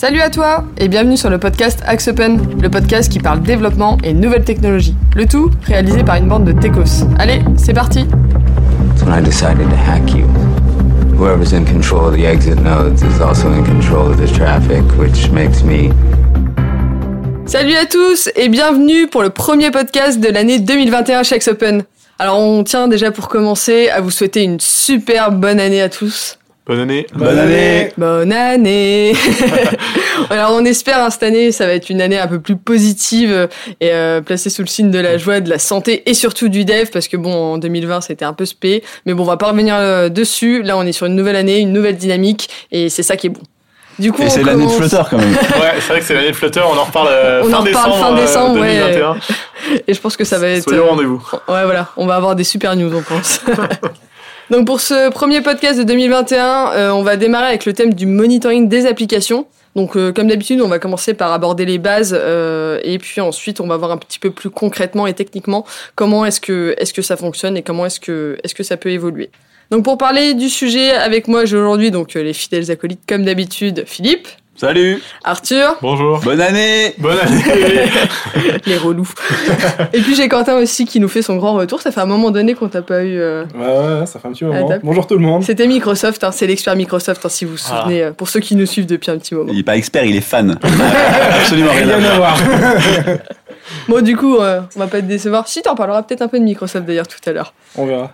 Salut à toi et bienvenue sur le podcast Axe Open, le podcast qui parle développement et nouvelles technologies. Le tout réalisé par une bande de techos. Allez, c'est parti That's when I decided to hack you. Whoever's in control of the exit nodes is also in control of the traffic, which makes me Salut à tous et bienvenue pour le premier podcast de l'année 2021 chez Axe Open. Alors on tient déjà pour commencer à vous souhaiter une super bonne année à tous. Bonne année. Bonne année Bonne année Alors on espère hein, cette année ça va être une année un peu plus positive et euh, placée sous le signe de la joie, de la santé et surtout du dev parce que bon en 2020 c'était un peu spé mais bon on va pas revenir euh, dessus. Là on est sur une nouvelle année, une nouvelle dynamique et c'est ça qui est bon. Du coup, Et c'est l'année de Flutter quand même. Ouais, c'est vrai que c'est l'année de Flutter, on en reparle euh, On fin en décembre, fin euh, décembre, ouais. 2021. Et je pense que ça va être. Soyez au rendez-vous. Ouais, voilà, on va avoir des super news, on pense. Donc pour ce premier podcast de 2021, euh, on va démarrer avec le thème du monitoring des applications. Donc euh, comme d'habitude, on va commencer par aborder les bases euh, et puis ensuite on va voir un petit peu plus concrètement et techniquement comment est-ce que est-ce que ça fonctionne et comment est-ce que est-ce que ça peut évoluer. Donc pour parler du sujet avec moi, j'ai aujourd'hui donc les fidèles acolytes comme d'habitude, Philippe, Salut Arthur, Bonjour. Bonne année Bonne année. les relous. et puis j'ai Quentin aussi qui nous fait son grand retour. Ça fait un moment donné qu'on t'a pas eu. euh, Ouais, ouais, ça fait un petit moment. Bonjour tout le monde. C'était Microsoft, hein, c'est l'expert Microsoft, hein, si vous vous Ah. souvenez, euh, pour ceux qui nous suivent depuis un petit moment. Il est pas expert, il est fan. Absolument rien à Rien à voir. voir. Bon, du coup, euh, on va pas te décevoir. Si, t'en parleras peut-être un peu de Microsoft d'ailleurs tout à l'heure. On verra.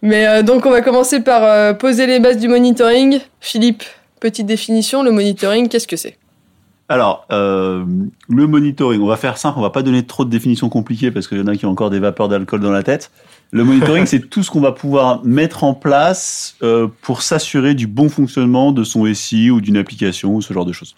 Mais euh, donc, on va commencer par euh, poser les bases du monitoring. Philippe, petite définition, le monitoring, qu'est-ce que c'est? Alors, euh, le monitoring, on va faire simple, on va pas donner trop de définitions compliquées parce qu'il y en a qui ont encore des vapeurs d'alcool dans la tête. Le monitoring, c'est tout ce qu'on va pouvoir mettre en place euh, pour s'assurer du bon fonctionnement de son SI ou d'une application ou ce genre de choses.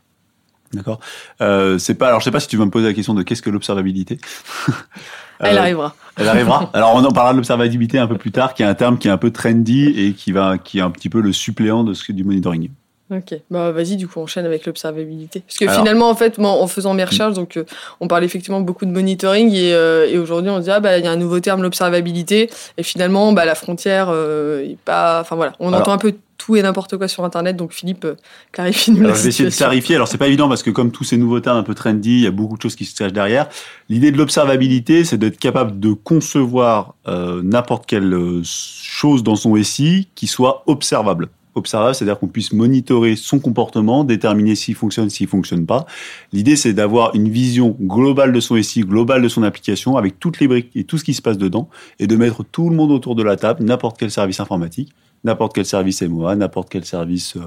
D'accord? Euh, c'est pas. Alors, je sais pas si tu vas me poser la question de qu'est-ce que l'observabilité? Elle arrivera. Elle arrivera. Alors on en parlera de l'observabilité un peu plus tard, qui est un terme qui est un peu trendy et qui va, qui est un petit peu le suppléant de ce du monitoring. Ok, bah vas-y, du coup, on enchaîne avec l'observabilité. Parce que Alors- finalement, en fait, moi, en faisant mes recherches, donc, euh, on parle effectivement beaucoup de monitoring et, euh, et aujourd'hui, on se dit, ah, bah, il y a un nouveau terme, l'observabilité. Et finalement, bah, la frontière, euh, est pas, enfin voilà, on Alors- entend un peu tout et n'importe quoi sur Internet. Donc, Philippe, euh, clarifie-nous la Alors je vais essayer de clarifier. Alors c'est pas évident parce que comme tous ces nouveaux termes un peu trendy, il y a beaucoup de choses qui se cachent derrière. L'idée de l'observabilité, c'est d'être capable de concevoir n'importe quelle chose dans son SI qui soit observable. Observable, c'est-à-dire qu'on puisse monitorer son comportement, déterminer s'il fonctionne, s'il fonctionne pas. L'idée, c'est d'avoir une vision globale de son SI, globale de son application, avec toutes les briques et tout ce qui se passe dedans, et de mettre tout le monde autour de la table, n'importe quel service informatique, n'importe quel service MOA, n'importe quel service euh,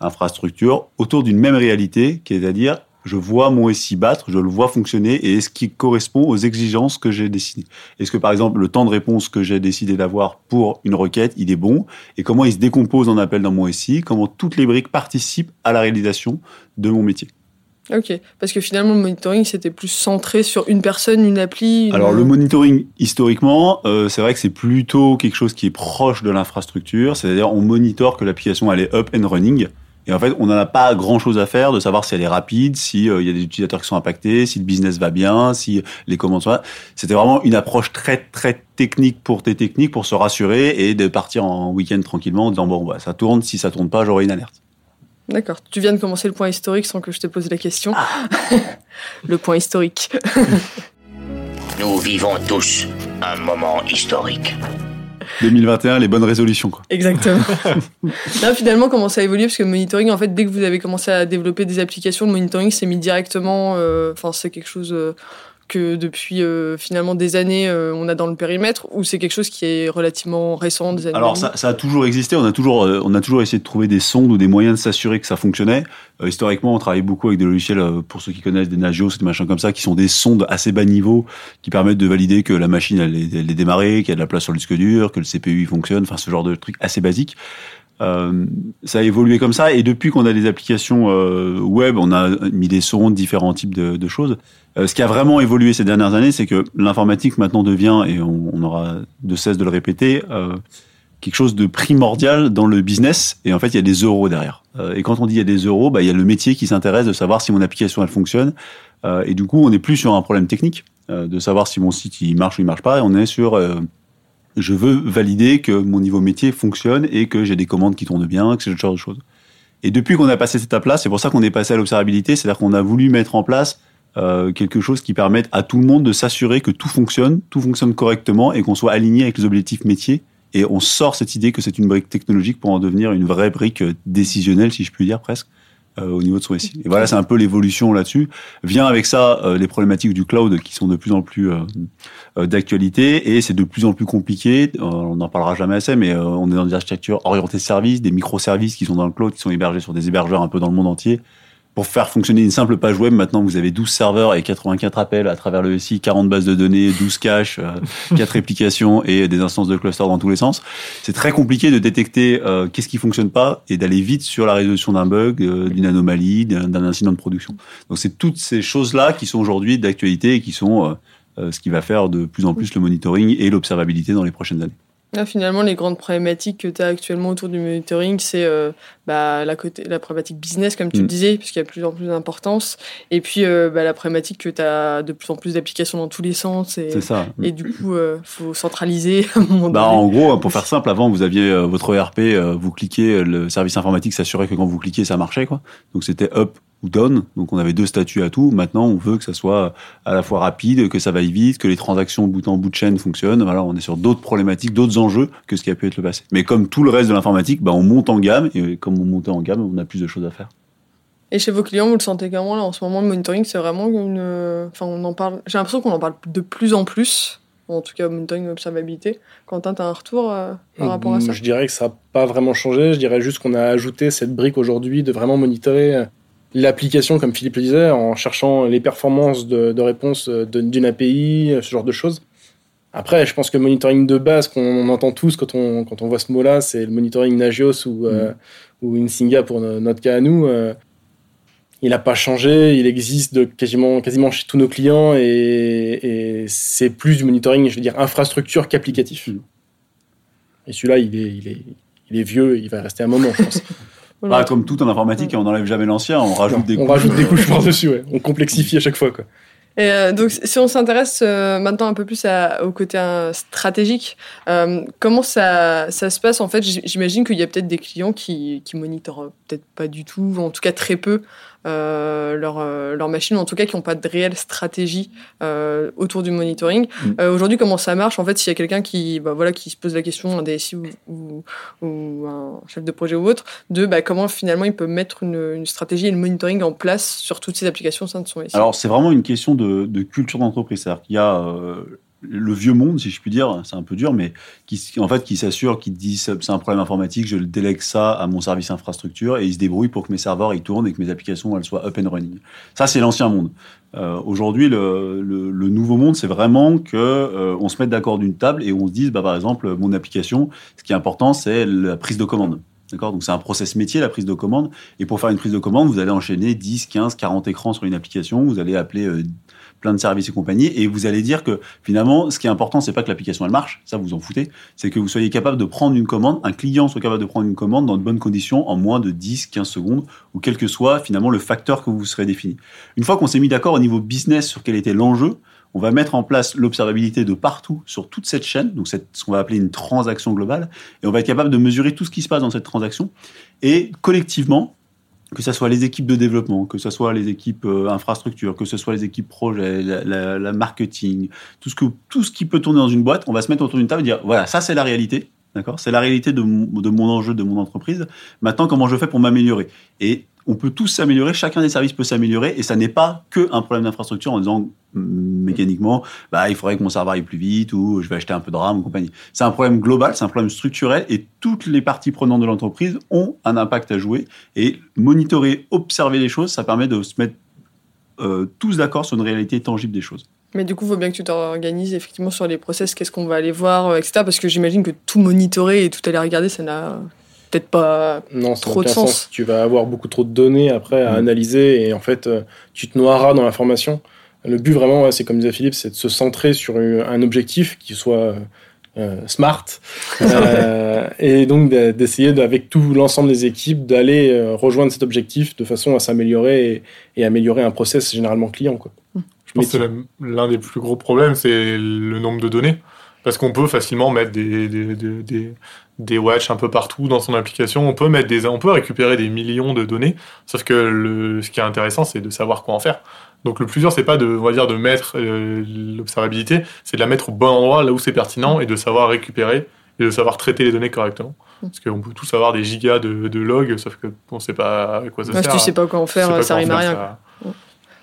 infrastructure, autour d'une même réalité, qui est à dire, je vois mon SI battre, je le vois fonctionner, et est-ce qui correspond aux exigences que j'ai décidées? Est-ce que, par exemple, le temps de réponse que j'ai décidé d'avoir pour une requête, il est bon? Et comment il se décompose en appel dans mon SI Comment toutes les briques participent à la réalisation de mon métier? Ok, parce que finalement, le monitoring, c'était plus centré sur une personne, une appli. une- Alors le monitoring, historiquement, euh, c'est vrai que c'est plutôt quelque chose qui est proche de l'infrastructure, c'est-à-dire on monitore que l'application elle est up and running. Et en fait, on n'en a pas grand-chose à faire de savoir si elle est rapide, si euh, il y a des utilisateurs qui sont impactés, si le business va bien, si les commandes sont là. C'était vraiment une approche très très technique pour tes techniques pour se rassurer et de partir en week-end tranquillement en disant bon bah, ça tourne, si ça tourne pas, j'aurai une alerte. D'accord, tu viens de commencer le point historique sans que je te pose la question. le point historique. Nous vivons tous un moment historique. 2021, les bonnes résolutions quoi. Exactement. Là, finalement, comment ça a évolué? Parce que le monitoring, en fait, dès que vous avez commencé à développer des applications, le monitoring s'est mis directement. euh, Enfin, c'est quelque chose euh, que depuis euh, finalement des années, euh, on a dans le périmètre, ou c'est quelque chose qui est relativement récent, des années Alors ça, ça a toujours existé. On a toujours, euh, on a toujours essayé de trouver des sondes ou des moyens de s'assurer que ça fonctionnait. Historiquement, on travaille beaucoup avec des logiciels, pour ceux qui connaissent des Nagios, des machins comme ça, qui sont des sondes assez bas niveau, qui permettent de valider que la machine elle est, elle est démarrée, qu'il y a de la place sur le disque dur, que le CPU il fonctionne. Enfin, ce genre de trucs assez basiques. Euh, ça a évolué comme ça et depuis qu'on a des applications euh, web, on a mis des sondes, différents types de, choses. Euh, ce qui a vraiment évolué ces dernières années, c'est que l'informatique maintenant devient, et on, aura de cesse de le répéter, quelque chose de primordial dans le business. Et en fait, il y a des euros derrière. Et quand on dit il y a des euros, bah, il y a le métier qui s'intéresse de savoir si mon application elle fonctionne. Et du coup, on n'est plus sur un problème technique de savoir si mon site il marche ou il marche pas. Et on est sur je veux valider que mon niveau métier fonctionne et que j'ai des commandes qui tournent bien, que c'est ce genre de choses. Et depuis qu'on a passé cette étape-là, c'est pour ça qu'on est passé à l'observabilité, c'est-à-dire qu'on a voulu mettre en place euh, quelque chose qui permette à tout le monde de s'assurer que tout fonctionne, tout fonctionne correctement et qu'on soit aligné avec les objectifs métiers. Et on sort cette idée que c'est une brique technologique pour en devenir une vraie brique euh, décisionnelle, si je puis dire presque, euh, au niveau de son SI. Et voilà, c'est un peu l'évolution là-dessus. Vient avec ça euh, les problématiques du cloud qui sont de plus en plus euh, euh, d'actualité et c'est de plus en plus compliqué. Euh, on n'en parlera jamais assez, mais euh, on est dans des architectures orientées services, des microservices qui sont dans le cloud, qui sont hébergés sur des hébergeurs un peu dans le monde entier. Pour faire fonctionner une simple page web, maintenant vous avez 12 serveurs et 84 appels à travers le SI, 40 bases de données, 12 caches, euh, 4 réplications et des instances de cluster dans tous les sens. C'est très compliqué de détecter euh, qu'est-ce qui fonctionne pas et d'aller vite sur la résolution d'un bug, euh, d'une anomalie, d'un incident de production. Donc c'est toutes ces choses-là qui sont aujourd'hui d'actualité et qui sont euh, euh, ce qui va faire de plus en plus le monitoring et l'observabilité dans les prochaines années. Là, finalement, les grandes problématiques que tu as actuellement autour du monitoring, c'est euh, bah, la, côté, la problématique business, comme tu Mm. le disais, puisqu'il y a de plus en plus d'importance. Et puis, euh, bah, la problématique que tu as de plus en plus d'applications dans tous les sens. Et, C'est ça. et du coup, il faut centraliser à un moment Bah, donné. en gros, pour faire simple, avant, vous aviez euh, votre ERP, euh, vous cliquez, euh, le service informatique s'assurait que quand vous cliquez, ça marchait, quoi. Donc c'était up ou down. Donc on avait deux statuts à tout. Maintenant, on veut que ça soit à la fois rapide, que ça vaille vite, que les transactions bout en bout de chaîne fonctionnent. Voilà, on est sur d'autres problématiques, d'autres enjeux que ce qui a pu être le passé. Mais comme tout le reste de l'informatique, bah, on monte en gamme et comme on monte en gamme, on a plus de choses à faire. Et chez vos clients, vous le sentez comment là en ce moment Le monitoring, c'est vraiment une. euh, Enfin, on en parle. J'ai l'impression qu'on en parle de plus en plus. En tout cas, monitoring, observabilité. Quentin, t'as un retour euh, par rapport à ça? Je dirais que ça n'a pas vraiment changé. Je dirais juste qu'on a ajouté cette brique aujourd'hui de vraiment monitorer euh, l'application, comme Philippe le disait, en cherchant les performances de, de réponse de- d'une API, ce genre de choses. Après, je pense que le monitoring de base qu'on entend tous quand on, quand on voit ce mot-là, c'est le monitoring Nagios ou, euh, ou Insinga pour no- notre cas à nous. euh, il n'a pas changé, il existe de quasiment, quasiment chez tous nos clients et, et c'est plus du monitoring, je veux dire, infrastructure qu'applicatif. Mm. Et celui-là, il est, il, est, il est vieux, il va rester un moment, je pense. Voilà. Bah, comme tout en informatique, on n'enlève jamais l'ancien, on rajoute Non, des on couches. rajoute des couches par-dessus, ouais. on complexifie à chaque fois. Quoi. Et euh, donc, si on s'intéresse euh, maintenant un peu plus à- au côté euh, stratégique, euh, comment ça, ça se passe En fait, j'imagine qu'il y a peut-être des clients qui, qui monitorent peut-être pas du tout, ou en tout cas très peu, euh, leur, euh, leur machine, ou en tout cas qui n'ont pas de réelle stratégie euh, autour du monitoring. Mm. Euh, Aujourd'hui, comment ça marche? En fait, s'il y a quelqu'un qui, bah, voilà, qui se pose la question, un DSI ou, ou, ou un chef de projet ou autre, de bah, comment finalement il peut mettre une, une stratégie et le monitoring en place sur toutes ces applications au sein de son SI. Alors, c'est vraiment une question de, de culture d'entreprise. C'est-à-dire qu'il y a euh, le vieux monde, si je puis dire, c'est un peu dur, mais qui, en fait, qui s'assure, qui dit c'est un problème informatique, je le délègue ça à mon service infrastructure et il se débrouille pour que mes serveurs ils tournent et que mes applications elles soient up and running. Ça, c'est l'ancien monde. Euh, Aujourd'hui, le, nouveau monde, c'est vraiment que euh, on se mette d'accord d'une table et on se dise, bah, par exemple, mon application, ce qui est important, c'est la prise de commande. Donc, c'est un process métier, la prise de commande. Et pour faire une prise de commande, vous allez enchaîner 10, 15, 40 écrans sur une application. Vous allez appeler euh, plein de services et compagnie. Et vous allez dire que finalement, ce qui est important, c'est pas que l'application elle marche. Ça, vous en foutez. C'est que vous soyez capable de prendre une commande, un client soit capable de prendre une commande dans de bonnes conditions en moins de 10, 15 secondes ou quel que soit finalement le facteur que vous serez défini. Une fois qu'on s'est mis d'accord au niveau business sur quel était l'enjeu, on va mettre en place l'observabilité de partout sur toute cette chaîne, donc cette, ce qu'on va appeler une transaction globale, et on va être capable de mesurer tout ce qui se passe dans cette transaction. Et collectivement, que ce soit les équipes de développement, que ce soit les équipes euh, infrastructure, que ce soit les équipes projet, la, marketing, tout ce, qui peut tourner dans une boîte, on va se mettre autour d'une table et dire voilà, ça c'est la réalité, d'accord? C'est la réalité de mon, de mon enjeu, de mon entreprise. Maintenant, comment je fais pour m'améliorer? Et on peut tous s'améliorer, chacun des services peut s'améliorer, et ça n'est pas que un problème d'infrastructure en disant hum, mécaniquement, bah, il faudrait que mon serveur aille plus vite ou je vais acheter un peu de RAM ou compagnie. C'est un problème global, c'est un problème structurel, et toutes les parties prenantes de l'entreprise ont un impact à jouer. Et monitorer, observer les choses, ça permet de se mettre euh, tous d'accord sur une réalité tangible des choses. Mais du coup, il faut bien que tu t'organises effectivement sur les process, qu'est-ce qu'on va aller voir, euh, etc. Parce que j'imagine que tout monitorer et tout aller regarder, ça n'a peut-être pas. Non, ça n'a Trop de aucun sens. Tu vas avoir beaucoup trop de données après à Mm. analyser et en fait, euh, tu te noieras dans l'information. Le but vraiment, ouais, c'est comme disait Philippe, c'est de se centrer sur un objectif qui soit euh, euh, smart euh, et donc d'essayer de- avec tout l'ensemble des équipes d'aller rejoindre cet objectif de façon à s'améliorer et, et améliorer un process généralement client. Quoi. Je pense que l'un des plus gros problèmes, c'est le nombre de données. Parce qu'on peut facilement mettre des, des, des, des, des watches un peu partout dans son application. On peut, mettre des, on peut récupérer des millions de données. Sauf que le, ce qui est intéressant, c'est de savoir quoi en faire. Donc le plus dur, c'est pas de, on va dire, de mettre euh, l'observabilité, c'est de la mettre au bon endroit, là où c'est pertinent, et de savoir récupérer et de savoir traiter les données correctement. Parce qu'on peut tous avoir des gigas de, de logs, sauf qu'on sait pas à quoi ça Ouais, sert. si tu sais pas quoi en faire, ça rime à rien. ça-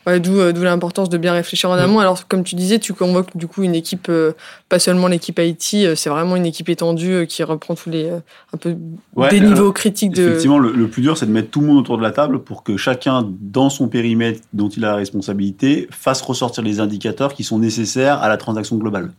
Ouais, d'où euh, d'où l'importance de bien réfléchir en amont. Alors comme tu disais, tu convoques du coup une équipe, euh, pas seulement l'équipe IT, euh, c'est vraiment une équipe étendue qui reprend tous les un peu Ouais, des niveaux critiques de. Effectivement, le, le plus dur, c'est de mettre tout le monde autour de la table pour que chacun, dans son périmètre dont il a la responsabilité, fasse ressortir les indicateurs qui sont nécessaires à la transaction globale.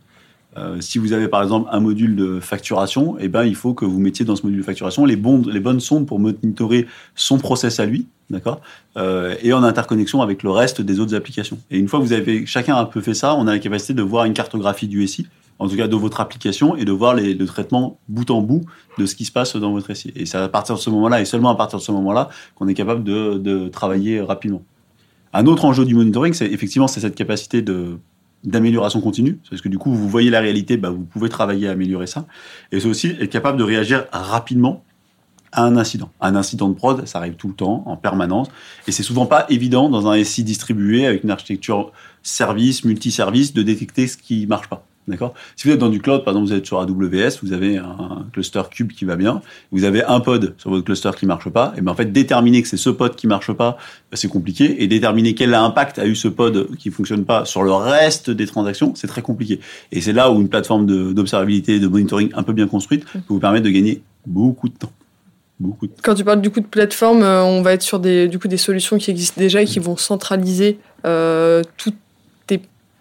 Euh, si vous avez par exemple un module de facturation, eh ben, il faut que vous mettiez dans ce module de facturation les, bonnes sondes pour monitorer son process à lui, d'accord euh, Et en interconnexion avec le reste des autres applications. Et une fois que vous avez chacun un peu fait ça, on a la capacité de voir une cartographie du SI, en tout cas de votre application, et de voir les, le traitement bout en bout de ce qui se passe dans votre SI. Et c'est à partir de ce moment-là, et seulement à partir de ce moment-là, qu'on est capable de, de travailler rapidement. Un autre enjeu du monitoring, c'est effectivement c'est cette capacité de d'amélioration continue, parce que du coup, vous voyez la réalité, bah, vous pouvez travailler à améliorer ça. Et c'est aussi être capable de réagir rapidement à un incident. Un incident de prod, ça arrive tout le temps, en permanence, et c'est souvent pas évident dans un SI distribué avec une architecture service, multiservice, de détecter ce qui marche pas. D'accord? Si vous êtes dans du cloud, par exemple, vous êtes sur AWS, vous avez un cluster cube qui va bien, vous avez un pod sur votre cluster qui marche pas, et bien en fait, déterminer que c'est ce pod qui marche pas, bah, c'est compliqué, et déterminer quel impact a eu ce pod qui fonctionne pas sur le reste des transactions, c'est très compliqué. Et c'est là où une plateforme d'observabilité, de, monitoring un peu bien construite peut vous permettre de gagner beaucoup de temps. Beaucoup de. Quand tu parles du coup de plateforme, euh, on va être sur des du coup des solutions qui existent déjà et qui vont centraliser euh, toutes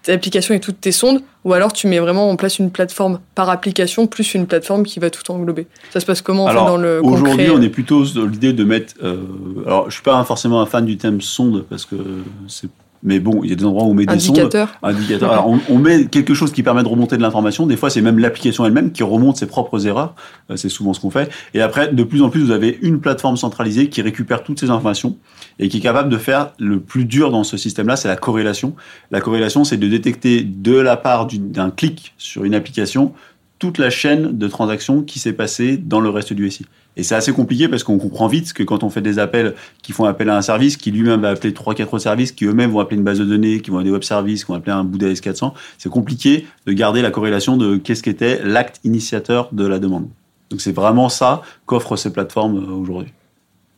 applications et toutes tes sondes, ou alors tu mets vraiment en place une plateforme par application plus une plateforme qui va tout englober. Ça se passe comment en fait, Alors, dans le Aujourd'hui, concret on est plutôt dans l'idée de mettre. euh, alors, je suis pas forcément un fan du thème sonde parce que c'est. Mais bon, il y a des endroits où on met des sondes. indicateur Indicateur. Alors, on, on met quelque chose qui permet de remonter de l'information. Des fois, c'est même l'application elle-même qui remonte ses propres erreurs. Euh, C'est souvent ce qu'on fait. Et après, de plus en plus, vous avez une plateforme centralisée qui récupère toutes ces informations et qui est capable de faire le plus dur dans ce système-là, c'est la corrélation. La corrélation, c'est de détecter de la part d'un clic sur une application toute la chaîne de transactions qui s'est passée dans le reste du SI. Et c'est assez compliqué parce qu'on comprend vite que quand on fait des appels qui font appel à un service, qui lui-même va appeler 3-4 services, qui eux-mêmes vont appeler une base de données, qui vont appeler des web services, qui vont appeler un bout d'AS400, c'est compliqué de garder la corrélation de qu'est-ce qu'était l'acte initiateur de la demande. Donc c'est vraiment ça qu'offrent ces plateformes euh, aujourd'hui.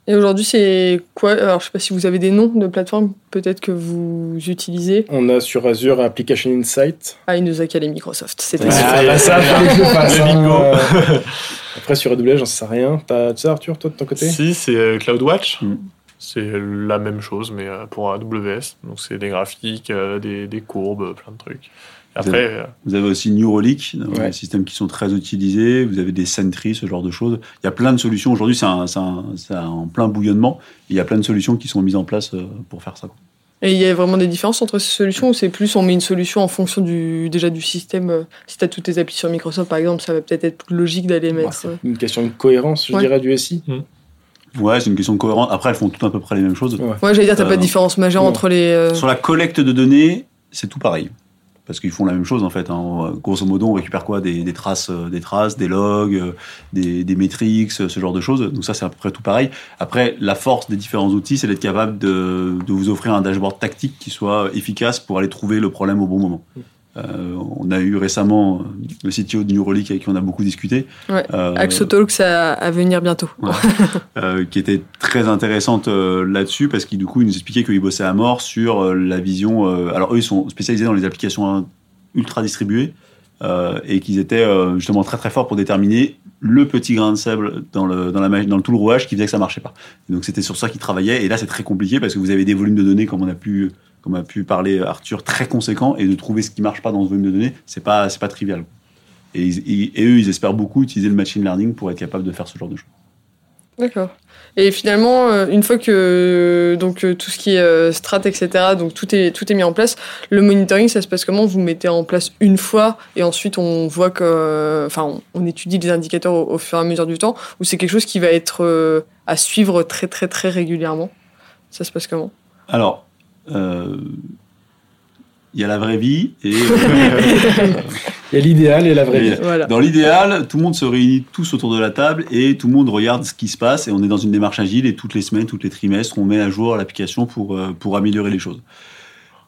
Et aujourd'hui, c'est quoi? Alors, je sais pas si vous avez des noms de plateformes, peut-être que vous utilisez. On a sur Azure Application Insight. Ah, il nous a calé Microsoft. C'était Ah, ça, que je le bingo. Après, sur AWS, j'en sais rien. T'as, tu sais, Arthur, toi, de ton côté? Si, c'est euh, CloudWatch. Mm. C'est la même chose, mais euh, pour AWS. Donc, c'est des graphiques, euh, des, des courbes, plein de trucs. Euh, Vous avez aussi Neuralink, dans Ouais. les systèmes qui sont très utilisés. Vous avez des Sentry, ce genre de choses. Il y a plein de solutions. Aujourd'hui, c'est un, c'est un- c'est un- en plein bouillonnement. Et il y a plein de solutions qui sont mises en place euh, pour faire ça. Et il y a vraiment des différences entre ces solutions ou c'est plus on met une solution en fonction du, déjà du système euh, Si tu as toutes tes applis sur Microsoft, par exemple, ça va peut-être être plus logique d'aller mettre. euh, Une question de cohérence, je Ouais. dirais, du SI. Ouais, c'est une question cohérente. Après, elles font toutes à peu près les mêmes choses. Ouais. Ouais, j'allais dire, t'as Euh, pas de différence majeure non. entre les. euh, Sur la collecte de données, c'est tout pareil. Parce qu'ils font la même chose en fait. hein. Grosso modo, on récupère quoi? Des, traces, euh, des traces, des logs, euh, des, des métriques, ce genre de choses. Donc ça, c'est à peu près tout pareil. Après, la force des différents outils, c'est d'être capable de, de vous offrir un dashboard tactique qui soit efficace pour aller trouver le problème au bon moment. Euh, on a eu récemment euh, le CTO de Neuralink avec qui on a beaucoup discuté. Ouais. Euh, Axotalks à, à venir bientôt. Ouais. euh, qui était très intéressante là-dessus parce qu'il du coup il nous expliquait qu'ils bossaient à mort sur la vision. alors eux ils sont spécialisés dans les applications ultra distribuées et qu'ils étaient justement très très forts pour déterminer le petit grain de sable dans le dans la ma- dans le tout le rouage qui faisait que ça marchait pas. Et donc c'était sur ça qu'ils travaillaient et là c'est très compliqué parce que vous avez des volumes de données comme on a pu comme a pu parler Arthur très conséquents et de trouver ce qui marche pas dans ce volume de données c'est pas c'est pas trivial. Et, ils- ils- et eux ils espèrent beaucoup utiliser le machine learning pour être capable de faire ce genre de choses. D'accord. Et finalement, euh, une fois que donc euh, tout ce qui est euh, strat, etc., donc tout est tout est mis en place, le monitoring, ça se passe comment? Vous mettez en place une fois et ensuite on voit que, enfin, on, étudie les indicateurs au, au fur et à mesure du temps, ou c'est quelque chose qui va être à suivre très très très régulièrement? Ça se passe comment? Alors, il y a la vraie vie et euh, Il y a l'idéal et la vraie vie. Voilà. Dans l'idéal, tout le monde se réunit tous autour de la table et tout le monde regarde ce qui se passe et on est dans une démarche agile et toutes les semaines, toutes les trimestres, on met à jour l'application pour, euh, pour améliorer les choses.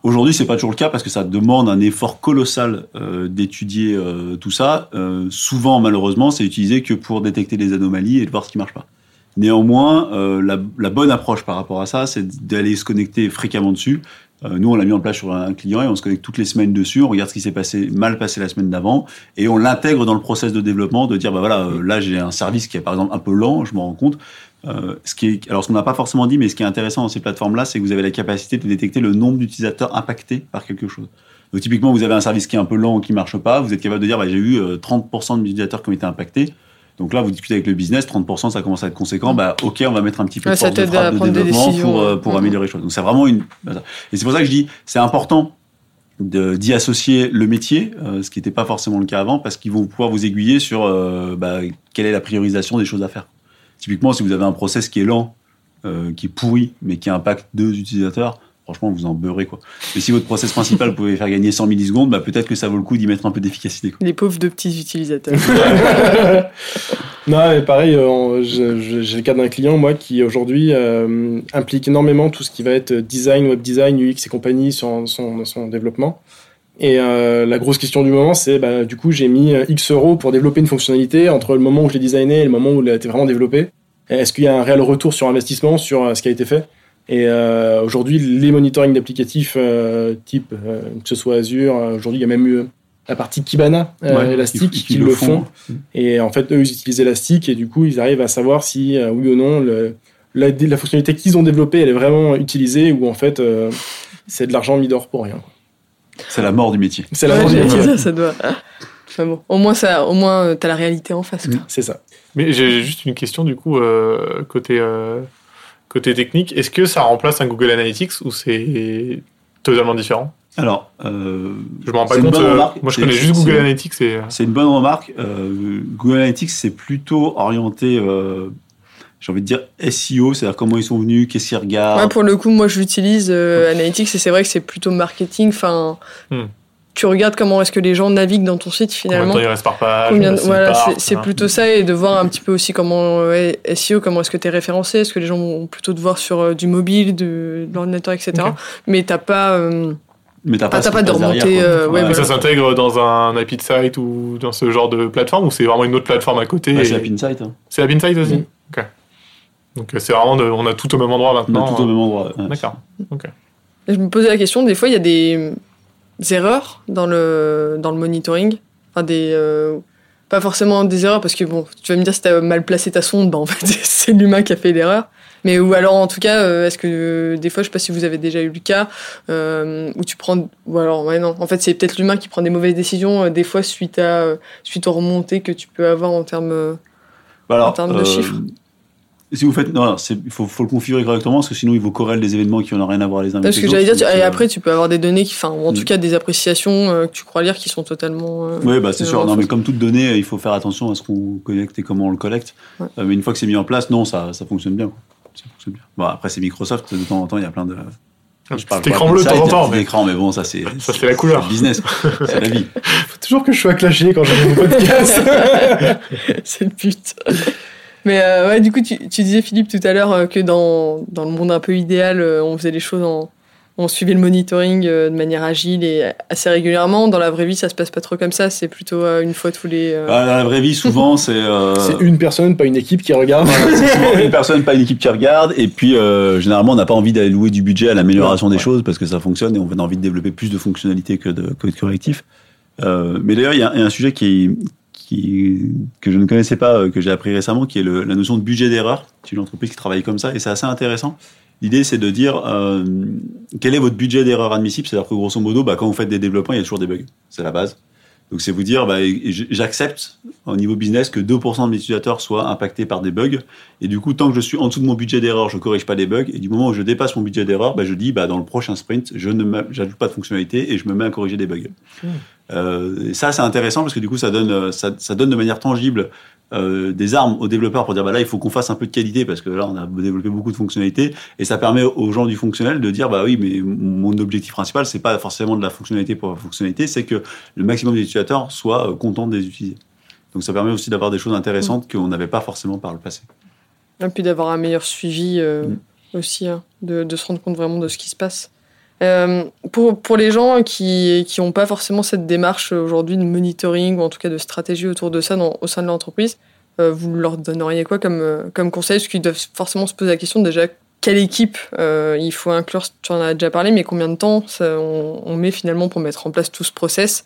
Aujourd'hui, c'est pas toujours le cas parce que ça demande un effort colossal euh, d'étudier euh, tout ça. Euh, souvent, malheureusement, c'est utilisé que pour détecter les anomalies et de voir ce qui marche pas. Néanmoins, euh, la, bonne approche par rapport à ça, c'est d'aller se connecter fréquemment dessus. Euh, nous, on l'a mis en place sur un client et on se connecte toutes les semaines dessus. On regarde ce qui s'est passé, mal passé la semaine d'avant et on l'intègre dans le process de développement de dire, bah voilà, euh, là j'ai un service qui est par exemple un peu lent, je m'en rends compte. Alors ce qu'on n'a pas forcément dit, mais ce qui est intéressant dans ces plateformes-là, c'est que vous avez la capacité de détecter le nombre d'utilisateurs impactés par quelque chose. Donc typiquement, vous avez un service qui est un peu lent ou qui marche pas, vous êtes capable de dire, bah, j'ai eu euh, 30% de utilisateurs qui ont été impactés. Donc là, vous discutez avec le business, 30%, ça commence à être conséquent. Bah, ok, on va mettre un petit peu Ouais, de force de frappe de développement pour, euh, pour Mhm. améliorer les choses. Donc c'est vraiment une. Et c'est pour ça que je dis, c'est important d'y associer le métier, euh, ce qui n'était pas forcément le cas avant, parce qu'ils vont pouvoir vous aiguiller sur euh, bah, quelle est la priorisation des choses à faire. Typiquement, si vous avez un process qui est lent, euh, qui est pourri, mais qui impacte deux utilisateurs, franchement, vous en beurrez. Quoi. Mais si votre process principal, vous pouvez faire gagner 100 millisecondes, bah, peut-être que ça vaut le coup d'y mettre un peu d'efficacité. quoi. Les pauvres de petits utilisateurs. Non, mais pareil, euh, j'ai le cas d'un client, moi, qui aujourd'hui euh, implique énormément tout ce qui va être design, web design, UX et compagnie sur son, dans son développement. Et euh, la grosse question du moment, c'est bah, du coup, j'ai mis X euros pour développer une fonctionnalité entre le moment où je l'ai designé et le moment où elle a été vraiment développée. Est-ce qu'il y a un réel retour sur investissement sur ce qui a été fait? Et euh, aujourd'hui, les monitoring d'applicatifs euh, type, euh, que ce soit Azure, aujourd'hui, il y a même eu la partie Kibana, euh, Ouais, Elastic, qui le font. Et en fait, eux, ils utilisent Elastic et du coup, ils arrivent à savoir si, euh, oui ou non, le- la, la fonctionnalité qu'ils ont développée, elle est vraiment utilisée ou en fait, euh, c'est de l'argent mis dehors pour rien. C'est la mort du métier. C'est la Ouais, mort du métier. ça, ça doit. Enfin bon, au moins ça, au moins euh, t'as la réalité en face. C'est ça. Mais j'ai j'ai juste une question du coup euh, côté euh, côté technique. Est-ce que ça remplace un Google Analytics ou c'est totalement différent? Alors, euh, Je me rends pas compte. bonne euh, remarque. moi, je connais juste Google Analytics et C'est une bonne remarque. Euh, Google Analytics, c'est plutôt orienté, euh, j'ai envie de dire SEO, c'est-à-dire comment ils sont venus, qu'est-ce qu'ils regardent. Ouais, pour le coup, moi je l'utilise euh, Analytics et c'est vrai que c'est plutôt marketing. Enfin, Hmm. Tu regardes comment est-ce que les gens naviguent dans ton site combien de finalement. temps il reste par page Combien voilà, c'est- plutôt ça et de voir un petit peu aussi comment ouais, SEO, comment est-ce que tu es référencé, est-ce que les gens vont plutôt te voir sur euh, du mobile, de, de l'ordinateur, etc. Ok. Mais t'as pas, euh, Mais t'as Ah, pas, t'as ce pas de remontée, euh, ouais, voilà. ça s'intègre dans un IP site ou dans ce genre de plateforme ou c'est vraiment une autre plateforme à côté Ouais, et- c'est la Pinsight. Hein. C'est la Pinsight aussi. Ok. Donc euh, c'est vraiment, de- on a tout au même endroit On maintenant. a tout au même endroit. ouais. D'accord. je me posais la question, des fois il y a des erreurs dans le, dans le monitoring. Enfin, des, euh, pas forcément des erreurs parce que bon, tu vas me dire si t'as mal placé ta sonde, bah en fait c'est l'humain qui a fait l'erreur. Mais ou alors en tout cas, euh, est-ce que euh, des fois, je sais pas si vous avez déjà eu le cas, euh, où tu prends, ou alors ouais non, en fait c'est peut-être l'humain qui prend des mauvaises décisions euh, des fois suite à suite aux remontées que tu peux avoir en termes. euh, Bah alors, En termes de chiffres. Si vous faites, non, c'est- il faut, faut le configurer correctement parce que sinon il vous corrèle des événements qui n'ont rien à voir les uns avec Parce les que autres. j'allais dire, tu- donc, et euh, après tu peux avoir des données qui, enfin, ou en Mm. tout cas des appréciations euh, que tu crois lire qui sont totalement. euh, Oui, bah, c'est sûr. Non, mais comme toute donnée, il faut faire attention à ce qu'on collecte et comment on le collecte. Ouais. Euh, mais une fois que c'est mis en place, non, ça, ça fonctionne bien. quoi. Ça fonctionne bien. Bon, après, c'est Microsoft, de temps en temps, il y a plein de. Petit pas écran bleu de temps en il temps. mais- écran, mais bon, ça, c'est. Ça, c'est la couleur. le business, c'est la vie. Faut toujours que je sois clashé quand j'ai mon podcast. c'est le but. Mais euh, ouais, du coup, tu, tu disais, Philippe, tout à l'heure euh, que dans, dans le monde un peu idéal, euh, on faisait les choses en. On suivait le monitoring euh, de manière agile et assez régulièrement. Dans la vraie vie, ça se passe pas trop comme ça. C'est plutôt euh, une fois tous les. euh, Bah, dans la vraie vie, souvent, c'est. euh, C'est une personne, pas une équipe qui regarde. C'est une personne, pas une équipe qui regarde. Et puis, euh, généralement, on n'a pas envie d'aller louer du budget à l'amélioration des choses parce que ça fonctionne et on a envie de développer plus de fonctionnalités que de, que de correctifs. Euh, mais d'ailleurs, il y, y a un sujet qui, que je ne connaissais pas, euh, que j'ai appris récemment, qui est la notion de budget d'erreur. C'est une entreprise qui travaille comme ça et c'est assez intéressant. L'idée, c'est de dire euh, quel est votre budget d'erreur admissible? C'est-à-dire que grosso modo, bah, quand vous faites des développements, il y a toujours des bugs. C'est la base. Donc, c'est vous dire, bah, j'accepte au niveau business que 2% de mes utilisateurs soient impactés par des bugs. Et du coup, tant que je suis en dessous de mon budget d'erreur, je corrige pas les bugs. Et du moment où je dépasse mon budget d'erreur, bah, je dis, bah, dans le prochain sprint, je ne j'ajoute pas de fonctionnalité et je me mets à corriger des bugs. Hmm. Euh, et ça, c'est intéressant parce que du coup, ça donne, euh, ça, ça donne de manière tangible euh, des armes aux développeurs pour dire bah là, il faut qu'on fasse un peu de qualité parce que là, on a développé beaucoup de fonctionnalités et ça permet aux gens du fonctionnel de dire bah oui, mais mon objectif principal, c'est pas forcément de la fonctionnalité pour la fonctionnalité, c'est que le maximum utilisateurs soient contents de les utiliser. Donc ça permet aussi d'avoir des choses intéressantes qu'on n'avait pas forcément par le passé. Et puis d'avoir un meilleur suivi euh, Mm. aussi, hein, de, de se rendre compte vraiment de ce qui se passe. Euh, pour, pour les gens qui n'ont pas forcément cette démarche aujourd'hui de monitoring ou en tout cas de stratégie autour de ça dans- au sein de l'entreprise, euh, vous leur donneriez quoi comme, euh, comme conseil? Parce qu'ils doivent forcément se poser la question déjà quelle équipe euh, il faut inclure, tu en as déjà parlé, mais combien de temps ça, on, on met finalement pour mettre en place tout ce process?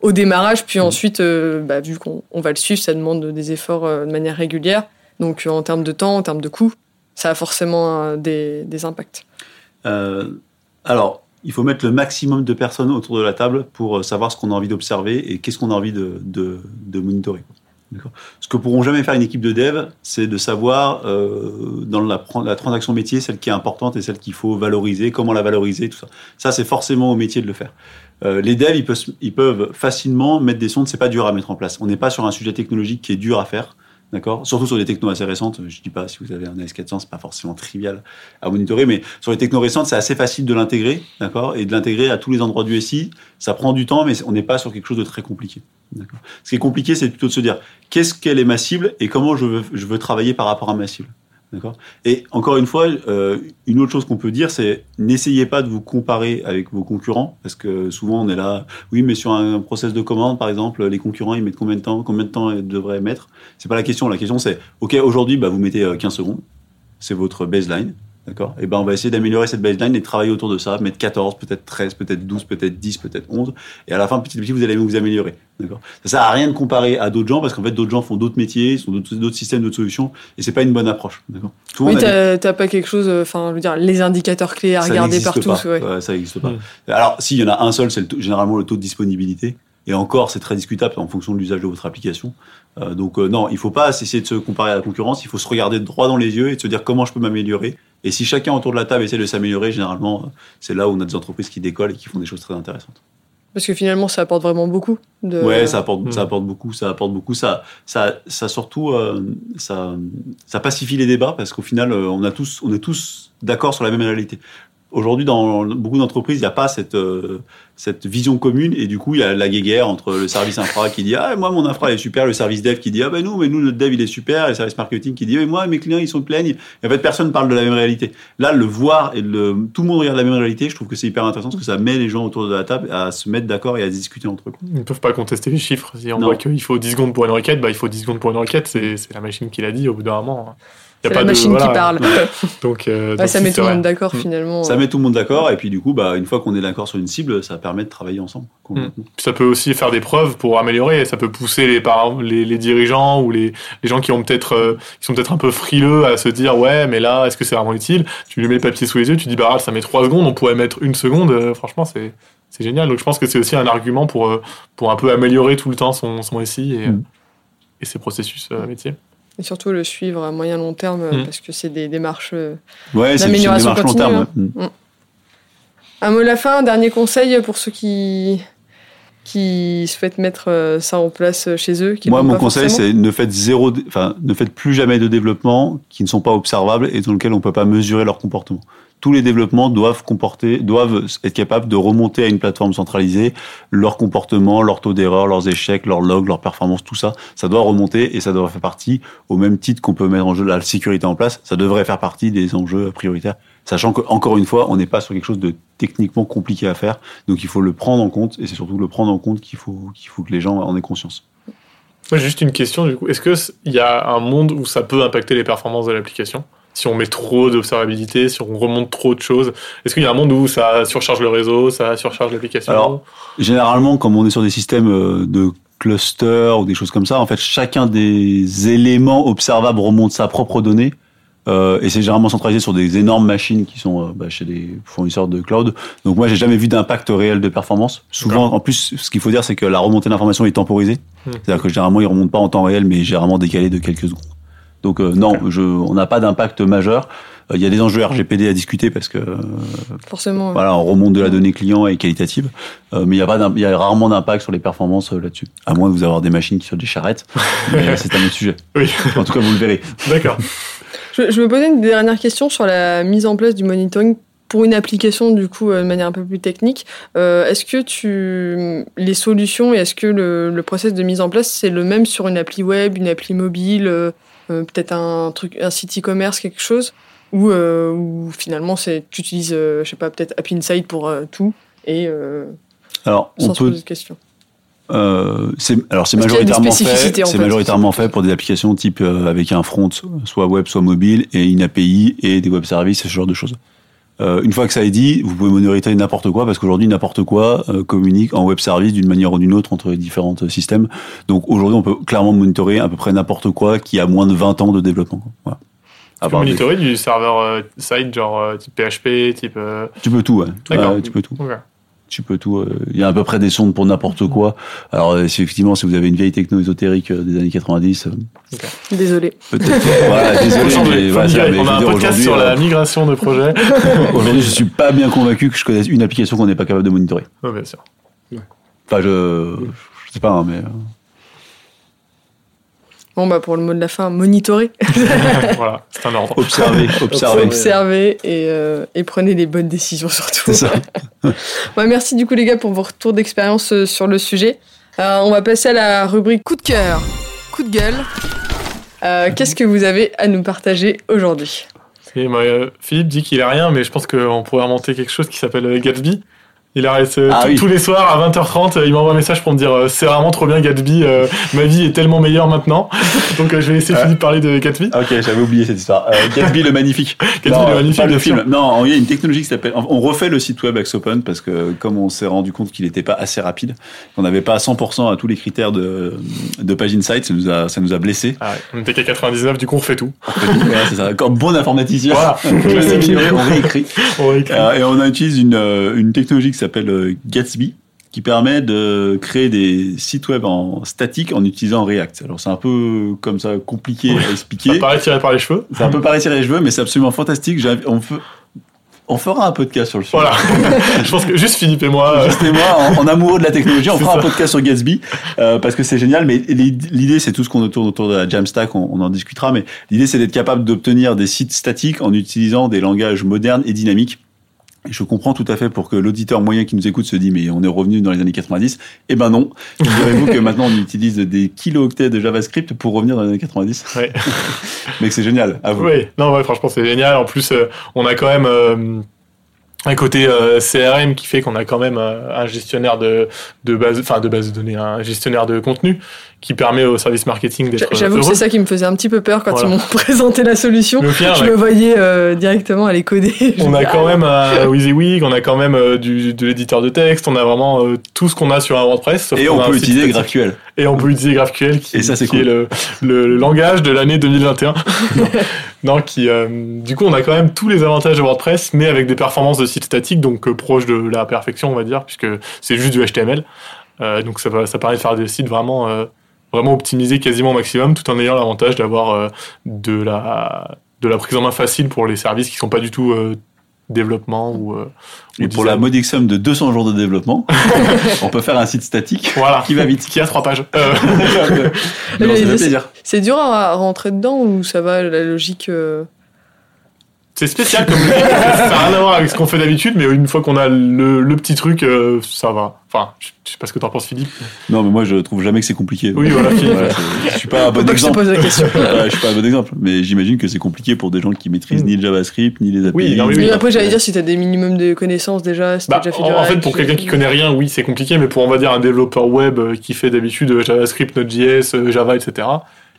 Au démarrage, puis ensuite, euh, bah, vu qu'on on va le suivre, ça demande des efforts euh, de manière régulière. Donc euh, en termes de temps, en termes de coûts, ça a forcément des, des impacts. Alors, il faut mettre le maximum de personnes autour de la table pour savoir ce qu'on a envie d'observer et qu'est-ce qu'on a envie de, de, de monitorer. Ce que pourront jamais faire une équipe de dev, c'est de savoir euh, dans la, la transaction métier celle qui est importante et celle qu'il faut valoriser, comment la valoriser, tout ça. Ça, c'est forcément au métier de le faire. Euh, les devs, ils peuvent, facilement mettre des sondes, c'est pas dur à mettre en place. On n'est pas sur un sujet technologique qui est dur à faire. D'accord? Surtout sur des technos assez récentes. Je dis pas si vous avez un AS400, c'est pas forcément trivial à monitorer, mais sur les technos récentes, c'est assez facile de l'intégrer, d'accord? Et de l'intégrer à tous les endroits du SI. Ça prend du temps, mais on n'est pas sur quelque chose de très compliqué. Ce qui est compliqué, c'est plutôt de se dire qu'est-ce qu'elle est ma cible et comment je veux, je veux travailler par rapport à ma cible? Et encore une fois, euh, une autre chose qu'on peut dire, c'est n'essayez pas de vous comparer avec vos concurrents, parce que souvent on est là, oui, mais sur un process de commande, par exemple, les concurrents, ils mettent combien de temps, combien de temps ils devraient mettre? C'est pas la question. La question, c'est, OK, aujourd'hui, bah, vous mettez euh, 15 secondes. C'est votre baseline. D'accord Et ben, on va essayer d'améliorer cette baseline et de travailler autour de ça, mettre 14, peut-être 13, peut-être 12, peut-être 10, peut-être 11. Et à la fin, petit à petit, vous allez vous améliorer. D'accord Ça sert à rien de comparer à d'autres gens parce qu'en fait, d'autres gens font d'autres métiers, ils ont d'autres systèmes, d'autres solutions et c'est pas une bonne approche. D'accord Oui, des- t'as t'as pas quelque chose, euh, enfin, je veux dire, les indicateurs clés à ça regarder partout. ouais. Ouais, ça n'existe pas. Mm. Alors, s'il y en a un seul, c'est généralement le taux de disponibilité. Et encore, c'est très discutable en fonction de l'usage de votre application. Euh, donc, euh, non, il faut pas essayer de se comparer à la concurrence. Il faut se regarder droit dans les yeux et de se dire comment je peux m'améliorer. Et si chacun autour de la table essaie de s'améliorer, généralement, euh, c'est là où on a des entreprises qui décollent et qui font des choses très intéressantes. Parce que finalement, ça apporte vraiment beaucoup. De... Ouais, ça apporte, Mm. ça apporte beaucoup, ça apporte beaucoup. Ça, ça, ça surtout, euh, ça, ça pacifie les débats parce qu'au final, euh, on a tous, on est tous d'accord sur la même réalité. Aujourd'hui, dans beaucoup d'entreprises, il n'y a pas cette, euh, cette vision commune et du coup, il y a la guéguerre entre le service infra qui dit ah moi mon infra est super, le service dev qui dit ah ben nous mais nous notre dev il est super, et le service marketing qui dit mais moi mes clients ils sont plaignent. Et en fait, personne parle de la même réalité. Là, le voir et le tout le monde regarde la même réalité, je trouve que c'est hyper intéressant parce que ça met les gens autour de la table à se mettre d'accord et à discuter entre eux. Ils ne peuvent pas contester les chiffres. Si on Non. voit qu'il faut 10 secondes pour une requête, bah, il faut 10 secondes pour une requête. C'est c'est la machine qui l'a dit au bout d'un moment. C'est la machine qui parle. Donc, euh, Ouais, donc ça met tout le monde d'accord Mm. finalement. Ça met tout le monde d'accord, et puis du coup, bah, une fois qu'on est d'accord sur une cible, ça permet de travailler ensemble. Puis ça peut aussi faire des preuves pour améliorer. Ça peut pousser les, par- les, les dirigeants ou les, les gens qui ont peut-être, euh, qui sont peut-être un peu frileux à se dire ouais, mais là, est-ce que c'est vraiment utile? Tu lui mets le papier sous les yeux, tu dis bah ça met trois secondes, on pourrait mettre une seconde. Euh, franchement, c'est c'est génial. Donc je pense que c'est aussi un argument pour pour un peu améliorer tout le temps son son SI et, Mm. et ses processus euh, métiers. Et surtout le suivre à moyen long terme euh, Mm. parce que c'est des démarches. euh, Ouais, L'amélioration démarche long continue, terme. hein. Mm. Un mot de la fin, un dernier conseil pour ceux qui qui souhaitent mettre euh, ça en place chez eux. qui Moi, mon conseil, c'est ne faites zéro, enfin, ne faites plus jamais de développements qui ne sont pas observables et dans lesquels on peut pas mesurer leur comportement. Tous les développements doivent comporter, doivent être capables de remonter à une plateforme centralisée leur comportement, leur taux d'erreur, leurs échecs, leurs logs, leurs performances, tout ça. Ça doit remonter et ça doit faire partie, au même titre qu'on peut mettre en jeu la sécurité en place, ça devrait faire partie des enjeux prioritaires. Sachant que, encore une fois, on n'est pas sur quelque chose de techniquement compliqué à faire. Donc, il faut le prendre en compte et c'est surtout le prendre en compte qu'il faut, qu'il faut que les gens en aient conscience. Juste une question du coup. Est-ce qu'il y a un monde où ça peut impacter les performances de l'application? Si on met trop d'observabilité, si on remonte trop de choses, est-ce qu'il y a un monde où ça surcharge le réseau, ça surcharge l'application Alors, Généralement, comme on est sur des systèmes euh, de cluster ou des choses comme ça, en fait, chacun des éléments observables remonte sa propre donnée. Euh, et c'est généralement centralisé sur des énormes machines qui sont euh, bah, chez des fournisseurs de cloud. Donc moi, j'ai jamais vu d'impact réel de performance. Souvent, en plus, ce qu'il faut dire, c'est que la remontée d'information est temporisée. Hmm. C'est-à-dire que généralement, il remonte pas en temps réel, mais généralement décalé de quelques secondes. Donc euh, non, je, on n'a pas d'impact majeur. Euh, Il y a des enjeux RGPD à discuter parce que euh, Forcément. voilà, on remonte de la donnée client et qualitative, Euh, mais il y a pas, il y a rarement d'impact sur les performances euh, là-dessus. À moins de vous avoir des machines qui sont des charrettes, mais c'est un autre sujet. Oui, En tout cas, vous le verrez. d'accord. Je, je me posais une dernière question sur la mise en place du monitoring pour une application, du coup, euh, de manière un peu plus technique. Euh, est-ce que tu, les solutions et est-ce que le, le process de mise en place, c'est le même sur une appli web, une appli mobile, euh, peut-être un truc, un site e-commerce, quelque chose, ou, euh, finalement, c'est, tu utilises, je sais pas, peut-être App Insight pour tout et Alors, on sans se peut poser de questions. Euh, alors c'est majoritairement fait, c'est majoritairement fait pour des applications type euh, avec un front soit web soit mobile et une API et des web services ce genre de choses. Euh, une fois que ça est dit, vous pouvez monitorer n'importe quoi parce qu'aujourd'hui n'importe quoi euh, communique en web service d'une manière ou d'une autre entre les différents euh, systèmes. Donc aujourd'hui on peut clairement monitorer à peu près n'importe quoi qui a moins de 20 ans de développement. quoi. Voilà. À Tu peux des- monitorer du serveur euh, side, genre euh, type PHP, type. euh, tu peux tout, ouais. Tu peux tout. Tu peux tout. euh, Il y a à peu près des sondes pour n'importe quoi. Alors euh, si, effectivement, si vous avez une vieille techno ésotérique euh, des années 90, euh, Désolé. Peut-être. voilà, désolé. Mais ça, mais on a un dire, podcast sur la migration de projets. Aujourd'hui, je suis pas bien convaincu que je connaisse une application qu'on n'est pas capable de monitorer. Non, bien sûr. Enfin, je, je sais pas, hein, mais euh, Bon, bah, pour le mot de la fin, monitorer, voilà, c'est un ordre. observer, observer. observez et, euh, et prenez les bonnes décisions surtout. C'est ça. Ouais, merci du coup les gars pour vos retours d'expérience euh, sur le sujet. Euh, on va passer à la rubrique coup de cœur, coup de gueule. Euh, Qu'est-ce que vous avez à nous partager aujourd'hui? Euh, Philippe dit qu'il a rien, mais je pense qu'on pourrait remonter quelque chose qui s'appelle Gatsby. Il arrête euh, Ah tous- oui. tous les soirs à 20h30, euh, il m'envoie un message pour me dire euh, c'est vraiment trop bien Gatsby, ma vie est tellement meilleure maintenant. Donc je vais laisser. Philippe parler de Gatsby. Ok, j'avais oublié cette histoire. Gatsby le magnifique. Gatsby Non, le magnifique, le film. Non, il y a une technologie qui s'appelle. On refait le site web Axopen parce que comme on s'est rendu compte qu'il n'était pas assez rapide, qu'on n'avait pas à 100% à tous les critères de, de Page Insight, ça nous a, ça nous a blessés. Ah ouais, on était qu'à 99, du coup on refait tout. Voilà, c'est ça. Comme bon informaticien, Voilà. on réécrit, on réécrit. Et on utilise une, une technologie qui s'appelle euh, Gatsby qui permet de créer des sites web en statique en utilisant React. Alors c'est un peu comme ça compliqué à Ça expliquer. paraît tiré par les cheveux. C'est un peu pareil tirer les cheveux, mais c'est absolument fantastique. On, fe- on fera un podcast sur le sujet. Voilà. je pense que juste Philippe et moi. euh, Juste et moi, en, en amoureux de la technologie, on fera un ça. podcast sur Gatsby euh, parce que c'est génial. Mais l'id- l'idée, c'est tout ce qu'on tourne autour de la Jamstack. On, on en discutera. Mais l'idée, c'est d'être capable d'obtenir des sites statiques en utilisant des langages modernes et dynamiques. Et je comprends tout à fait pour que l'auditeur moyen qui nous écoute se dit mais on est revenu dans les années 90. Eh ben non. Figurez-vous que maintenant on utilise des kilo-octets de JavaScript pour revenir dans les années 90. Ouais. Mais que c'est génial. À vous. Oui, non, ouais, franchement, c'est génial. En plus, euh, on a quand même euh, un côté euh, CRM qui fait qu'on a quand même un gestionnaire de, de base, enfin de base de données, un gestionnaire de contenu qui permet au service marketing d'être J'avoue que c'est ça qui me faisait un petit peu peur quand Voilà. ils m'ont présenté la solution. Je a- me voyais euh, directement aller coder. On a quand même un WYSIWYG, on a quand même euh, du, de l'éditeur de texte, on a vraiment euh, tout ce qu'on a sur un WordPress. sauf Et on peut utiliser. GraphQL. Et on peut utiliser GraphQL qui, Et ça, c'est qui cool. est le, le, langage de l'année 2021. non, Non, qui, euh, du coup, on a quand même tous les avantages de WordPress, mais avec des performances de site statique, donc euh, proches de la perfection, on va dire, puisque c'est juste du HTML. Euh, donc ça, permet de faire des sites vraiment, euh, vraiment optimisés quasiment au maximum, tout en ayant l'avantage d'avoir euh, de, la, de la prise en main facile pour les services qui sont pas du tout euh, développement ou, euh, ou Et pour la modique somme de 200 jours de développement, on peut faire un site statique Voilà. qui va vite. Qui a trois pages. Euh. C'est dur à rentrer dedans ou ça va la logique euh, C'est spécial comme logique, ça n'a rien à voir avec ce qu'on fait d'habitude, mais une fois qu'on a le, le petit truc, euh, ça va. Enfin, je, je sais pas ce que t'en penses, Philippe. Non, mais moi, je trouve jamais que c'est compliqué. Oui, voilà, Philippe. Voilà, je suis pas un bon je exemple. pose la question. Ouais, je suis pas un bon exemple, mais j'imagine que c'est compliqué pour des gens qui maîtrisent Mm. ni le JavaScript, ni les API. Oui, non, oui, Mais oui. après, j'allais dire si t'as des minimums de connaissances déjà, si Bah, déjà fait en, du en fait, pour quelqu'un qui connaît rien, oui, c'est compliqué, mais pour, on va dire, un développeur web euh, qui fait d'habitude euh, JavaScript, Node.js, Java, etc.,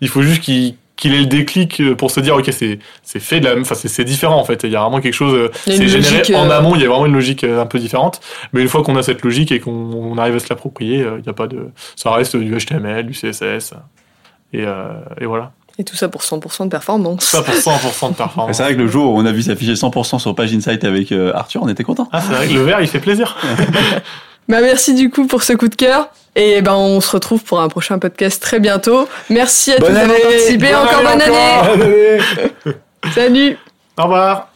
il faut juste qu'il qu'il ait le déclic euh, pour se dire, ok, c'est c'est fait de la même, enfin, c'est- c'est différent, en fait. Il y a vraiment quelque chose, euh, c'est généré logique, en euh, amont, il y a vraiment une logique un peu différente. Mais une fois qu'on a cette logique et qu'on on arrive à se l'approprier, il y a pas de, ça reste du HTML, du CSS, et, euh, et voilà. Et tout ça pour 100% de performance. Ça pour 100% de performance. C'est vrai que le jour où on a vu s'afficher 100% sur Page Insight avec euh, Arthur, on était content. Ah, c'est vrai que le vert, il fait plaisir. Bah merci du coup pour ce coup de cœur. Et ben, on se retrouve pour un prochain podcast très bientôt. Merci à Bonne tous d'avoir participé. Bonne Encore année bonne année. Salut. Au revoir.